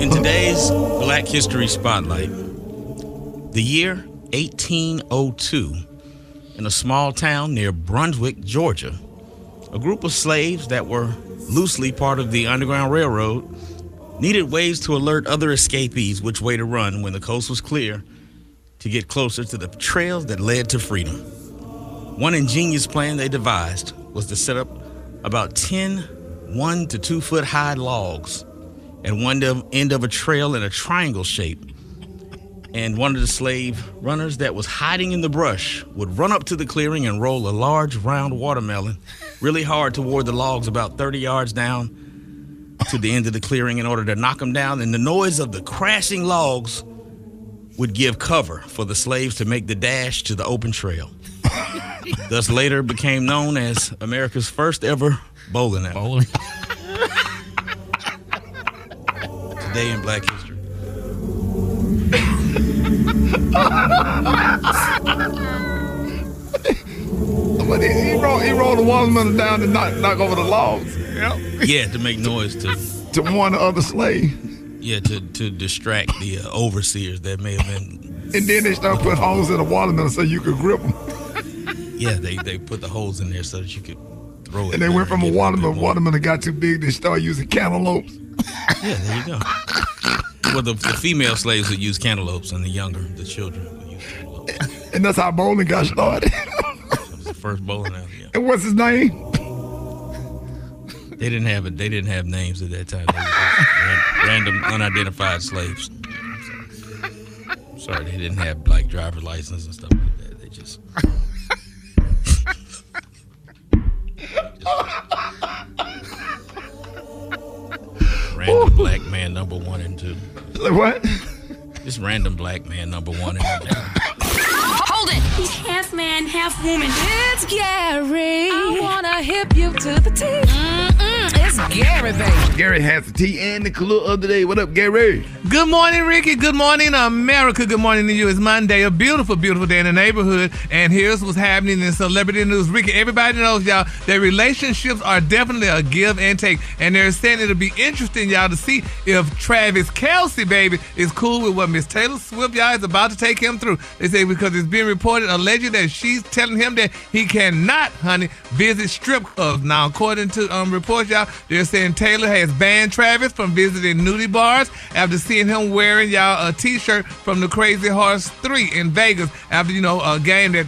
In today's Black History Spotlight, the year 1802, in a small town near Brunswick, Georgia, a group of slaves that were loosely part of the Underground Railroad needed ways to alert other escapees which way to run when the coast was clear to get closer to the trails that led to freedom. One ingenious plan they devised was to set up about 10 one to two foot high logs at one end of a trail in a triangle shape. And one of the slave runners that was hiding in the brush would run up to the clearing and roll a large round watermelon really hard toward the logs about 30 yards down to the end of the clearing in order to knock them down. And the noise of the crashing logs would give cover for the slaves to make the dash to the open trail. Thus later became known as America's first ever bowling alley. Bowling. Today in Black History. But he, he rolled he rolled the watermelon down to knock, knock over the logs. Yep. Yeah, to make noise to To warn the other slave. yeah to to distract the uh, overseers that may have been And then they start putting holes in the watermelon so you could grip them. yeah they they put the holes in there so that you could throw it. And they went from a get watermelon. more. Watermelon got too big. They started using cantaloupes. Yeah, there you go. Well, the, the female slaves would use cantaloupes, and the younger, the children, would use cantaloupes. And that's how bowling got started. That was the first bowling alley. Yeah. and what's his name? They didn't have it. They didn't have names at that time. They were random, unidentified slaves. Sorry, they didn't have like driver's license and stuff like that. They just. Man number one and two. What? This random black man number one and two. Hold it! He's half man, half woman. It's Gary. I wanna hip you to the T. Mm-mm, it's Gary, baby. Gary has the tea and the clue of the day. What up, Gary? Good morning, Rickey. Good morning, America. Good morning to you. It's Monday, a beautiful, beautiful day in the neighborhood. And here's what's happening in celebrity news. Rickey, everybody knows, y'all, that relationships are definitely a give and take. And they're saying it'll be interesting, y'all, to see if Travis Kelce, baby, is cool with what Miss Taylor Swift, y'all, is about to take him through. They say because it's being reported, alleged that she's telling him that he cannot, honey, visit strip clubs. Now, according to um, reports, y'all, they're saying Taylor has banned Travis from visiting nudie bars after seeing him wearing y'all a T-shirt from the Crazy Horse Three in Vegas after you know a game that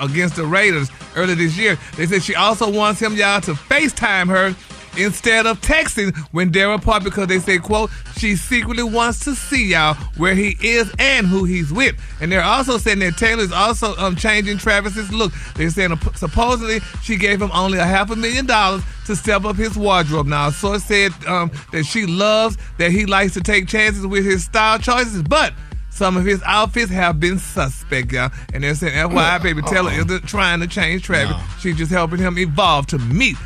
against the Raiders earlier this year. They said she also wants him y'all to FaceTime her instead of texting when they're apart because they say, quote, she secretly wants to see y'all where he is and who he's with. And they're also saying that Taylor's also um, changing Travis's look. They're saying uh, supposedly she gave him only a half a million dollars to step up his wardrobe. Now, a source said um, that she loves that he likes to take chances with his style choices, but some of his outfits have been suspect, y'all. And they're saying, FYI, baby Taylor isn't trying to change Travis. She's just helping him evolve to meet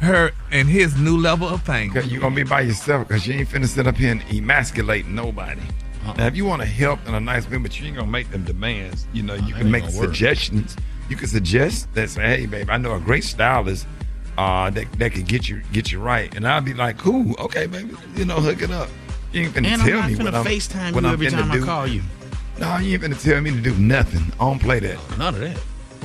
her and his new level of fame. Cause you gonna be by yourself because you ain't finna sit up here and emasculate nobody. Now, if you want to help in a nice way, but you ain't gonna make them demands, you know, you that can make gonna work. suggestions. You can suggest that say, hey, babe, I know a great stylist uh, that that could get you get you right, and I'll be like, cool, okay, baby, you know, hook it up. You ain't finna And I'm tell not me what gonna I'm FaceTime what you I'm every finna time I do. call you. No, you ain't finna tell me to do nothing. I don't play that. None of that.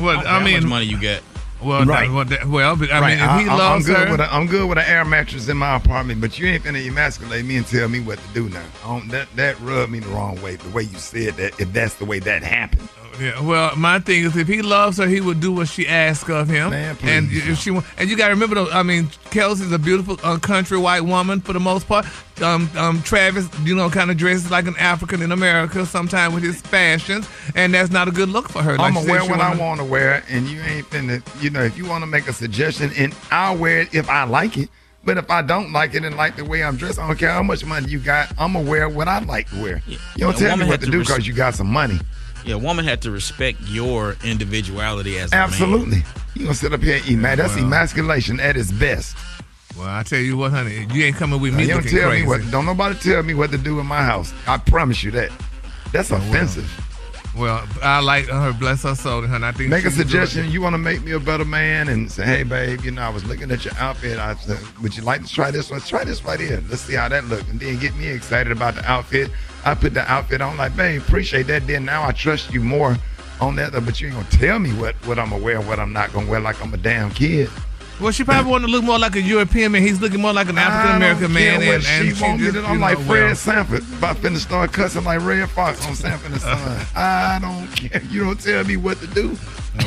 What I, I how much mean, money you got? Well, Right. well, that- well, but I right. mean, if he I, loves am good her, with a, I'm good with an air mattress in my apartment, but you ain't finna emasculate me and tell me what to do now. That that rubbed me the wrong way. The way you said that, if that's the way that happened. Yeah, well, my thing is, if he loves her, he would do what she asks of him. Man, and if she wa- and you got to remember, though, I mean, Kelsey's a beautiful uh, country white woman for the most part. Um, um, Travis, you know, kind of dresses like an African in America, sometimes with his fashions, and that's not a good look for her. Like I'm she gonna wear what I wanna- want to wear, and you ain't finna. You know, if you want to make a suggestion, and I'll wear it if I like it. But if I don't like it and like the way I'm dressed, I don't care how much money you got. I'm gonna wear what I like to wear. Yeah. You don't A tell me what to to do res- because you got some money. Yeah, a woman had to respect your individuality as a man. Absolutely. You gonna sit up here and eat, man? That's emasculation at its best. Well, I tell you what, honey, you ain't coming with me you don't looking tell crazy. me what. Don't nobody tell me what to do in my house. I promise you that. That's offensive. Well, I like her. Bless her soul, and I think Make a suggestion. You want to make me a better man, and say, "Hey, babe, you know, I was looking at your outfit. I said, would you like to try this one? Try this right here. Let's see how that looks, and then get me excited about the outfit. I put the outfit on, like, babe, appreciate that. Then now I trust you more on that, but you ain't gonna tell me what what I'm gonna wear, what I'm not gonna wear, like I'm a damn kid. Well, she probably want to look more like a European man. He's looking more like an African American man, and, and she want me just, to, you I'm like know, Fred well, Sanford, about finna start cussing like Redd Foxx on Sanford and Son. I don't care. You don't tell me what to do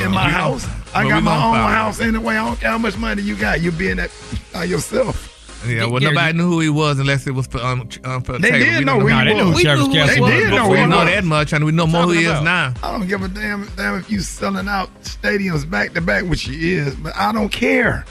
in my house. I well, got my own house anyway. I don't care how much money you got. You being that by yourself. Yeah, well, nobody knew who he was unless it was for, um, um, for They Taylor. did We know don't who Nah, he they knew who Travis knew Kelce They did know who we he know that much, and we know more who he is now. I don't give a damn, damn if you selling out stadiums back to back, which she is, but I don't care.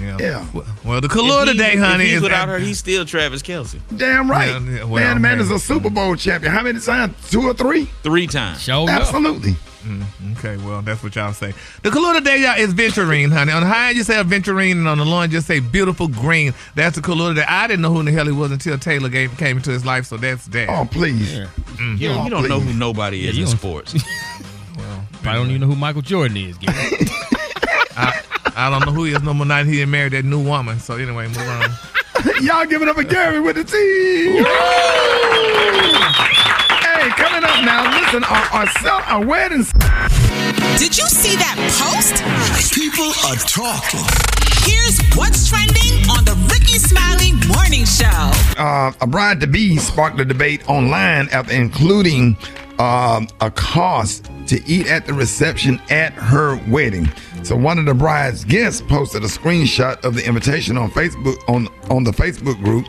Yeah. Yeah. Well, well, the color If he- today, if honey, he's is without her, he's still Travis Kelce. Damn right. Yeah, yeah, well, man, man man. is a Super Bowl champion. How many times? Two or three? Three times. Show enough. Absolutely. Mm, okay, well, that's what y'all say. The color today, y'all, is venturine, honey. On the high end, you say venturine, and on the low end, just say beautiful green. That's the color that I didn't know who in the hell he was until Taylor gave, came into his life, so that's that. Oh, please. Mm. You, Oh, you don't know who nobody is you in don't- sports. Probably don't even know who Michael Jordan is. Gary. I don't know who he is no more now he didn't marry that new woman. So anyway, move on. Y'all giving up a Gary with the T. hey, coming up now, listen, our, our, cel- our wedding Did you see that post? People are talking. Here's what's trending on the Rickey Smiley Morning Show. uh, a bride to be sparked a debate online after including um, a cost to eat at the reception at her wedding. So one of the bride's guests posted a screenshot of the invitation on Facebook on on the Facebook group.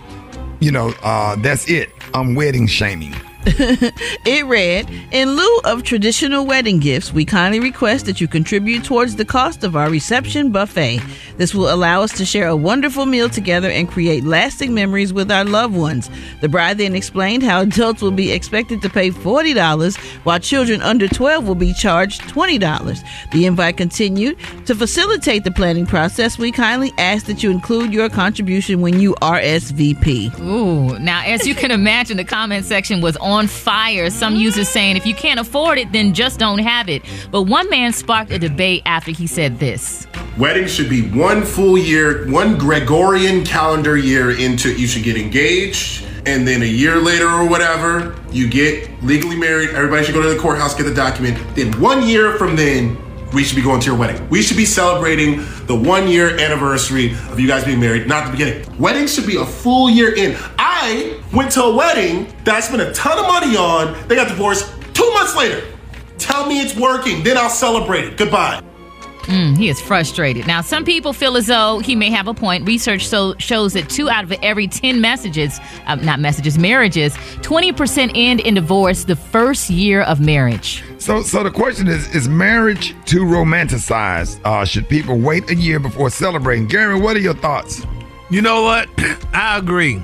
You know, uh, that's it. I'm wedding shaming. It read In lieu of traditional wedding gifts, we kindly request that you contribute towards the cost of our reception buffet. This will allow us to share a wonderful meal together and create lasting memories with our loved ones. The bride then explained how adults will be expected to pay $40, while children under 12 will be charged $20. The invite continued To facilitate the planning process, we kindly ask that you include your contribution when you RSVP. Ooh, now as you can imagine, the comment section was on fire. Some users saying if you can't afford it, then just don't have it. But one man sparked a debate after he said this. Weddings should be one full year, one Gregorian calendar year into. You should get engaged, and then a year later or whatever, you get legally married. Everybody should go to the courthouse, get the document. Then one year from then, we should be going to your wedding. We should be celebrating the one year anniversary of you guys being married, not the beginning. Weddings should be a full year in. I went to a wedding that I spent a ton of money on. They got divorced two months later. Tell me it's working, then I'll celebrate it. Goodbye. Mm, he is frustrated. Now, some people feel as though he may have a point. Research so shows that two out of every 10 messages, uh, not messages, marriages, 20% end in divorce the first year of marriage. So, so the question is: Is marriage too romanticized? Uh, should people wait a year before celebrating? Gary, what are your thoughts? You know what? I agree.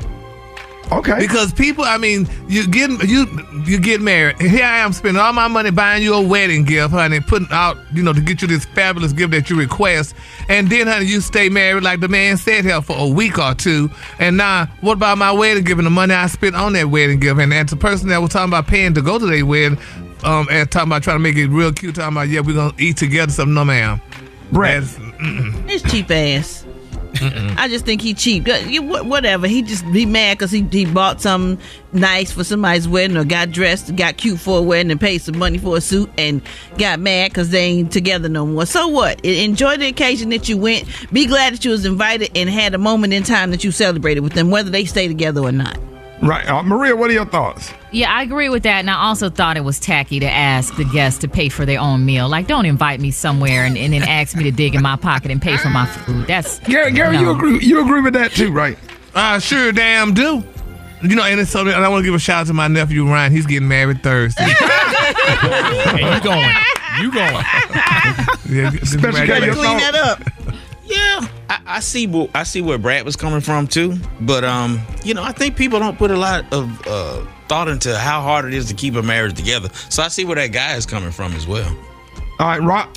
Okay. Because people, I mean, you get you you get married. Here I am spending all my money buying you a wedding gift, honey, putting out, you know, to get you this fabulous gift that you request, and then, honey, you stay married like the man said here for a week or two, and now what about my wedding gift and the money I spent on that wedding gift? And as the person that was talking about paying to go to their wedding, um, and talking about trying to make it real cute, talking about yeah, we're gonna eat together, something, no, ma'am. Brett. It's cheap ass. I just think he cheap. Whatever. He just be mad because he, he bought something nice for somebody's wedding or got dressed, got cute for a wedding and paid some money for a suit and got mad because they ain't together no more. So what? Enjoy the occasion that you went. Be glad that you was invited and had a moment in time that you celebrated with them, whether they stay together or not. Right. Uh, Maria, what are your thoughts? Yeah, I agree with that. And I also thought it was tacky to ask the guests to pay for their own meal. Like, don't invite me somewhere and, and then ask me to dig in my pocket and pay for my food. That's Gary, Gary, no. you agree? You agree with that too, right? I sure damn do. You know, and it's something, and I want to give a shout out to my nephew Ryan. He's getting married Thursday. Hey, you going? You going? Yeah, Special K, your Clean that up. Yeah, I, I see. wh- I see where Brad was coming from too. But um, you know, I think people don't put a lot of uh, thought into how hard it is to keep a marriage together. So I see where that guy is coming from as well. All right, Rock.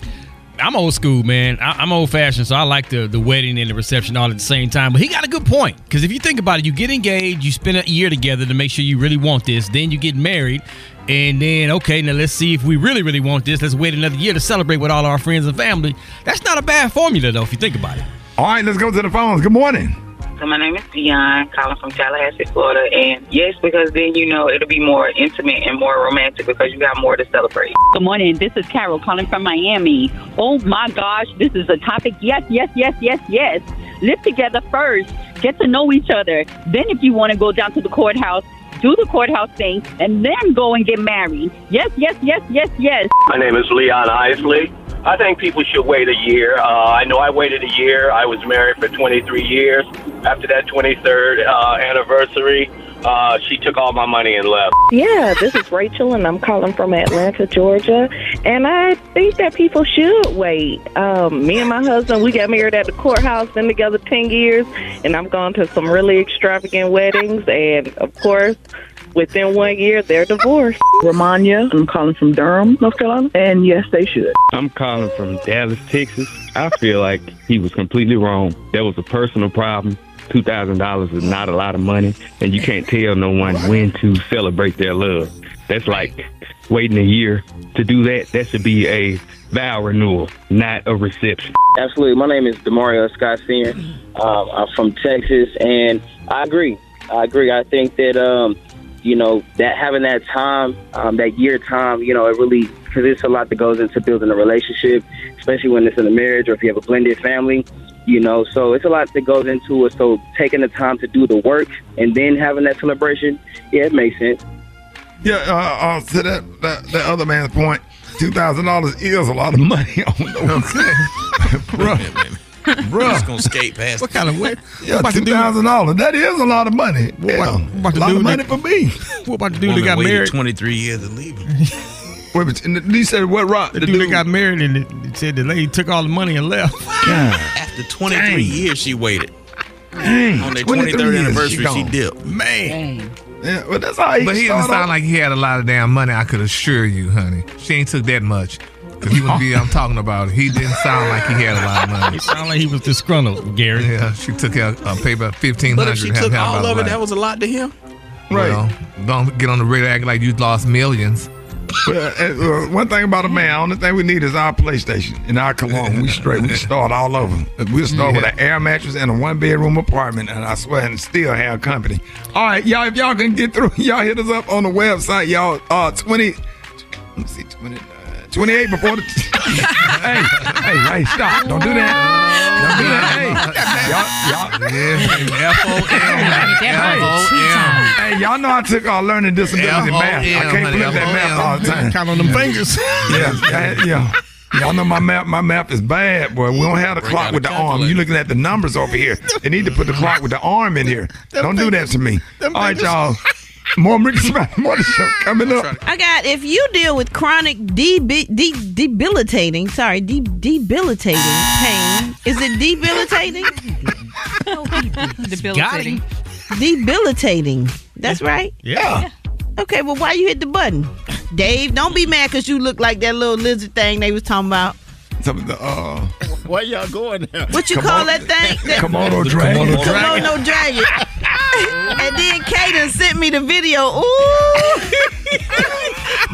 I'm old school, man. I, I'm old fashioned, so I like the the wedding and the reception all at the same time. But he got a good point because if you think about it, you get engaged, you spend a year together to make sure you really want this, then you get married, and then okay, now let's see if we really really want this. Let's wait another year to celebrate with all our friends and family. That's not a bad formula though, if you think about it. All right, let's go to the phones. Good morning. So my name is Dion, calling from Tallahassee, Florida, and yes, because then you know it'll be more intimate and more romantic because you got more to celebrate. Good morning. This is Carol calling from Miami. Oh my gosh, this is a topic. Yes, yes, yes, yes, yes. Live together first. Get to know each other. Then, if you want to go down to the courthouse, do the courthouse thing, and then go and get married. Yes, yes, yes, yes, yes. My name is Leon Isley. I think people should wait a year. Uh, I know I waited a year. I was married for 23 years. After that 23rd uh, anniversary, uh, she took all my money and left. Yeah, this is Rachel, and I'm calling from Atlanta, Georgia. And I think that people should wait. Um, me and my husband, we got married at the courthouse, been together 10 years, and I've gone to some really extravagant weddings. And of course, within one year, they're divorced. Romania, I'm calling from Durham, North Carolina, and yes, they should. I'm calling from Dallas, Texas. I feel like he was completely wrong. That was a personal problem. Two thousand dollars is not a lot of money, and you can't tell no one when to celebrate their love. That's like waiting a year to do that. That should be a vow renewal, not a reception. Absolutely. My name is Demario Scott Senior. Um, I'm from Texas, and I agree. I agree. I think that um, you know that having that time, um, that year time, you know, it really because it's a lot that goes into building a relationship, especially when it's in a marriage or if you have a blended family. You know, so it's a lot that goes into it. So taking the time to do the work and then having that celebration, yeah, it makes sense. Yeah, uh, uh, to that, that that other man's point, two thousand dollars is a lot of money on the bro. Bro, Just gonna skate past. What kind of way? Yeah, two thousand dollars. That is a lot of money. Yeah, about a lot do of money that- for me. What about the dude Woman that got married? 23 years to leave him. Wait, but and he said what? Rock? The, dude, that got married and it, it said the lady took all the money and left. After 23 Dang. years, she waited. Dang, On their 23rd anniversary, she, gone. dipped. Man. Yeah, but that's how he But he didn't sound off. like he had a lot of damn money. I could assure you, honey. She ain't took that much. Cause he would be. I'm talking about. He didn't sound like he had a lot of money. It sounded like he was disgruntled, Gary. Yeah, she took out a paper fifteen hundred. But hundred. if she took all of it, that was a lot to him. Right. Well, don't get on the radio act like you lost millions. Well, uh, uh, one thing about a man, only thing we need is our PlayStation and our cologne. We straight. We start all over. We'll start with an air mattress and a one bedroom apartment, and I swear, and still have company. All right, y'all. If y'all can get through, y'all hit us up on the website. Y'all, uh, twenty. Let me see, 20, uh, 28 before the. hey, hey, hey, stop! Don't do that. Don't do that. Hey, y'all, y'all. Hey, hey, y'all know I took our learning disability math. I F-O-M, can't honey, flip that math all the time. Count on them fingers. Yeah, yeah, yeah. Y'all know my map. My map is bad, boy. We don't have the clock with a the arm. You looking at the numbers over here? They need to put the clock with the arm in here. Don't do that to me. All right, y'all. More Rickey Smiley Morning Show coming up. I got if you deal with chronic debi- de- debilitating, sorry, de- debilitating pain. Is it debilitating? Debilitating. debilitating. That's right. Yeah. Okay, well, why you hit the button? Dave, don't be mad because you look like that little lizard thing they was talking about. Some of the uh, Where y'all going now? What you call that thing? That, Komodo dragon. Komodo dragon. and then Kaden sent me the video. Ooh.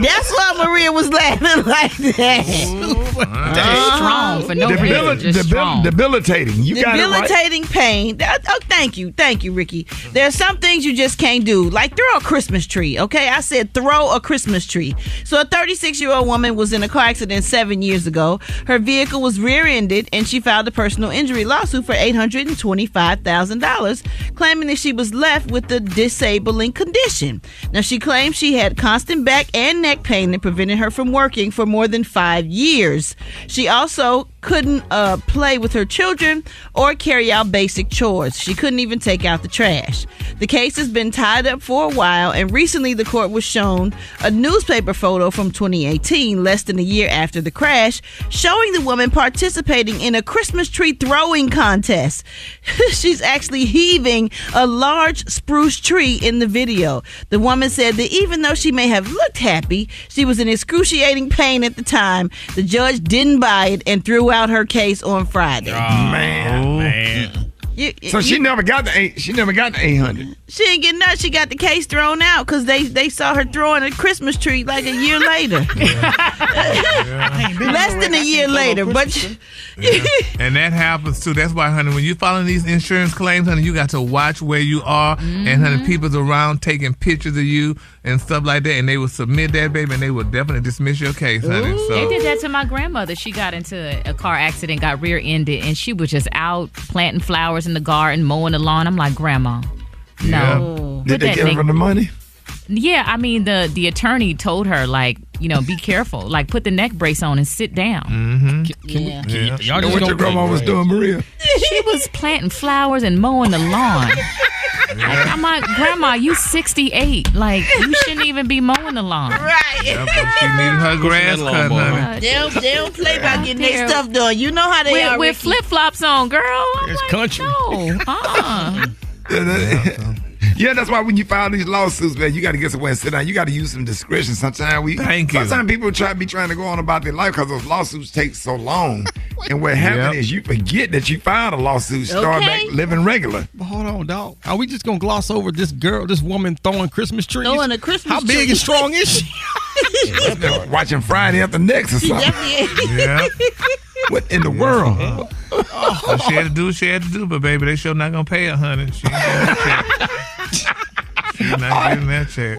That's why Maria was laughing like that. Just strong for no reason. Just debil- strong. debilitating. You got it right. Debilitating pain. Oh, thank you. Thank you, Rickey. There are some things you just can't do, like throw a Christmas tree, okay? I said throw a Christmas tree. So, a 36 year old woman was in a car accident seven years ago. Her vehicle was rear ended, and she filed a personal injury lawsuit for $825,000, claiming that she was left with a disabling condition. Now, she claims she had constant back and neck pain that prevented her from working for more than five years. She also couldn't uh, play with her children or carry out basic chores. She couldn't even take out the trash. The case has been tied up for a while, and recently the court was shown a newspaper photo from 2018, less than a year after the crash, showing the woman participating in a Christmas tree throwing contest. She's actually heaving a large spruce tree in the video. The woman said that even though she may have looked happy, she was in excruciating pain at the time. The judge didn't buy it and threw out her case on Friday. Oh, man, man. You- So she never got the eight. She never got the eight hundred. She didn't get nuts. She got the case thrown out because they, they saw her throwing a Christmas tree like a year later. Less than a year later, but she- and that happens too. That's why, honey, when you filing these insurance claims, honey, you got to watch where you are. And honey, mm-hmm. people's around taking pictures of you and stuff like that, and they will submit that, baby, and they will definitely dismiss your case, honey. They So did that to my grandmother. She got into a car accident, got rear ended, and she was just out planting flowers in the garden, mowing the lawn. I'm like, Grandma, no. Did Put they that give her the money? Yeah, I mean the the attorney told her like, you know, be careful, like put the neck brace on and sit down. Mm-hmm. Yeah. Y'all Know what your grandma was doing, Maria? she was planting flowers and mowing the lawn. Like, I'm like, Grandma, you 68. Like, you shouldn't even be mowing the lawn. right. Yep, but she needed her grass cut, honey. They don't, they don't play by getting their stuff done. You know how they With, are. with flip flops on, girl. I'm It's like, country. No, uh-uh. Yeah, that's why when you file these lawsuits, man, you got to get somewhere and sit down. You got to use some discretion. Sometimes we, Thank you. Sometimes people try be trying to go on about their life because those lawsuits take so long. and what happens Yep. is you forget that you filed a lawsuit, start Okay. back living regular. But hold on, dog. Are we just gonna gloss over this girl, this woman throwing Christmas trees? Throwing a Christmas How big tree. and strong is she? Watching Friday after next or something. definitely Yeah. What in the world? So she had to do what she had to do, but baby, they sure not gonna pay her, honey. She ain't getting that check. She's not getting that check.